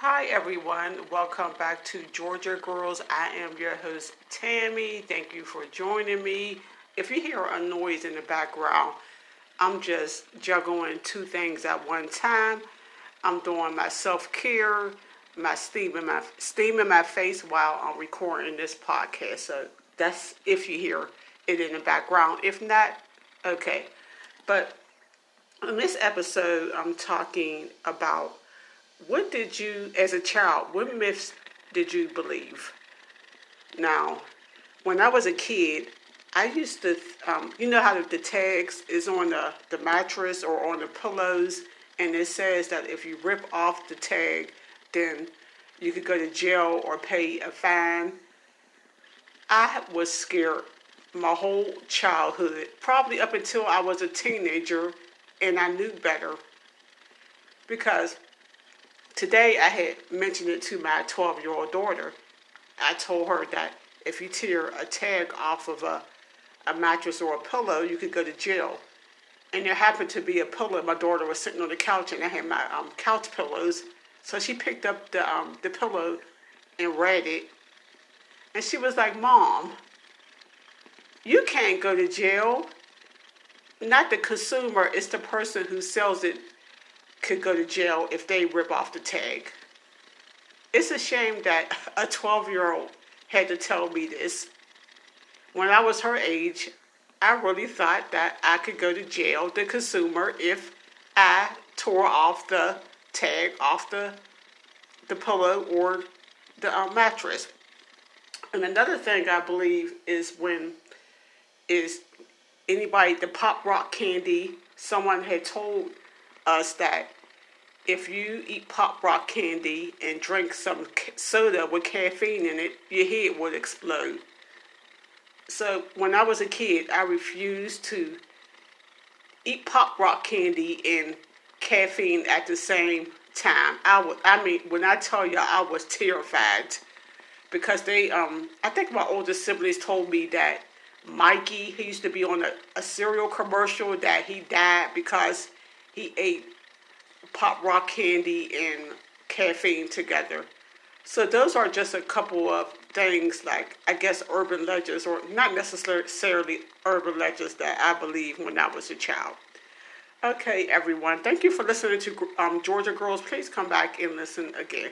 Hi, everyone. Welcome back to Georgia Girls. I am your host, Tammy. Thank you for joining me. If you hear a noise in the background, I'm just juggling two things at one time. I'm doing my self care, my steaming my steaming my face while I'm recording this podcast. So that's if you hear it in the background. If not, okay. But in this episode, I'm talking about what did you, as a child, what myths did you believe? Now, when I was a kid, I used to, um, you know how the, tags is on the, the mattress or on the pillows, and it says that if you rip off the tag, then you could go to jail or pay a fine. I was scared my whole childhood, probably up until I was a teenager and I knew better. Because today I had mentioned it to my 12 year old daughter. I told her that if you tear a tag off of a, a mattress or a pillow, you could go to jail. And there happened to be a pillow. My daughter was sitting on the couch and I had my um, couch pillows. So she picked up the, um, the pillow and read it. And she was like, Mom, you can't go to jail. Not the consumer, it's the person who sells it could go to jail if they rip off the tag. It's a shame that a 12 year old had to tell me this. When I was her age, I really thought that I could go to jail, the consumer, if I tore off the tag off the the pillow or the uh, mattress. And another thing I believe is when is anybody the pop rock candy. Someone had told us that if you eat pop rock candy and drink some soda with caffeine in it, your head would explode. So when I was a kid, I refused to eat pop rock candy and caffeine at the same time. I would, I mean, when I tell you, I was terrified because they, um, I think my older siblings told me that Mikey, he used to be on a, a cereal commercial that he died because he ate pop rock candy and caffeine together. So those are just a couple of things like I guess urban legends or not necessarily urban legends that I believe when I was a child. Okay, everyone. Thank you for listening to um, Georgia Girls. Please come back and listen again.